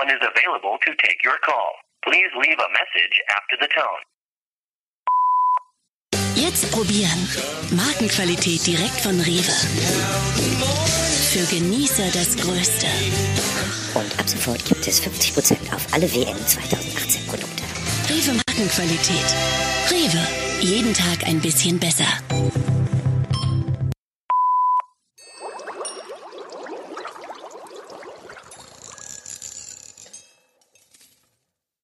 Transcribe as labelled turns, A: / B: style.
A: available to take your call. Please leave a message after the tone.
B: Jetzt probieren. Markenqualität direkt von Rewe. Für Genießer das Größte.
C: Und ab sofort gibt es 50% auf alle WM 2018 Produkte.
B: Rewe Markenqualität. Rewe. Jeden Tag ein bisschen besser.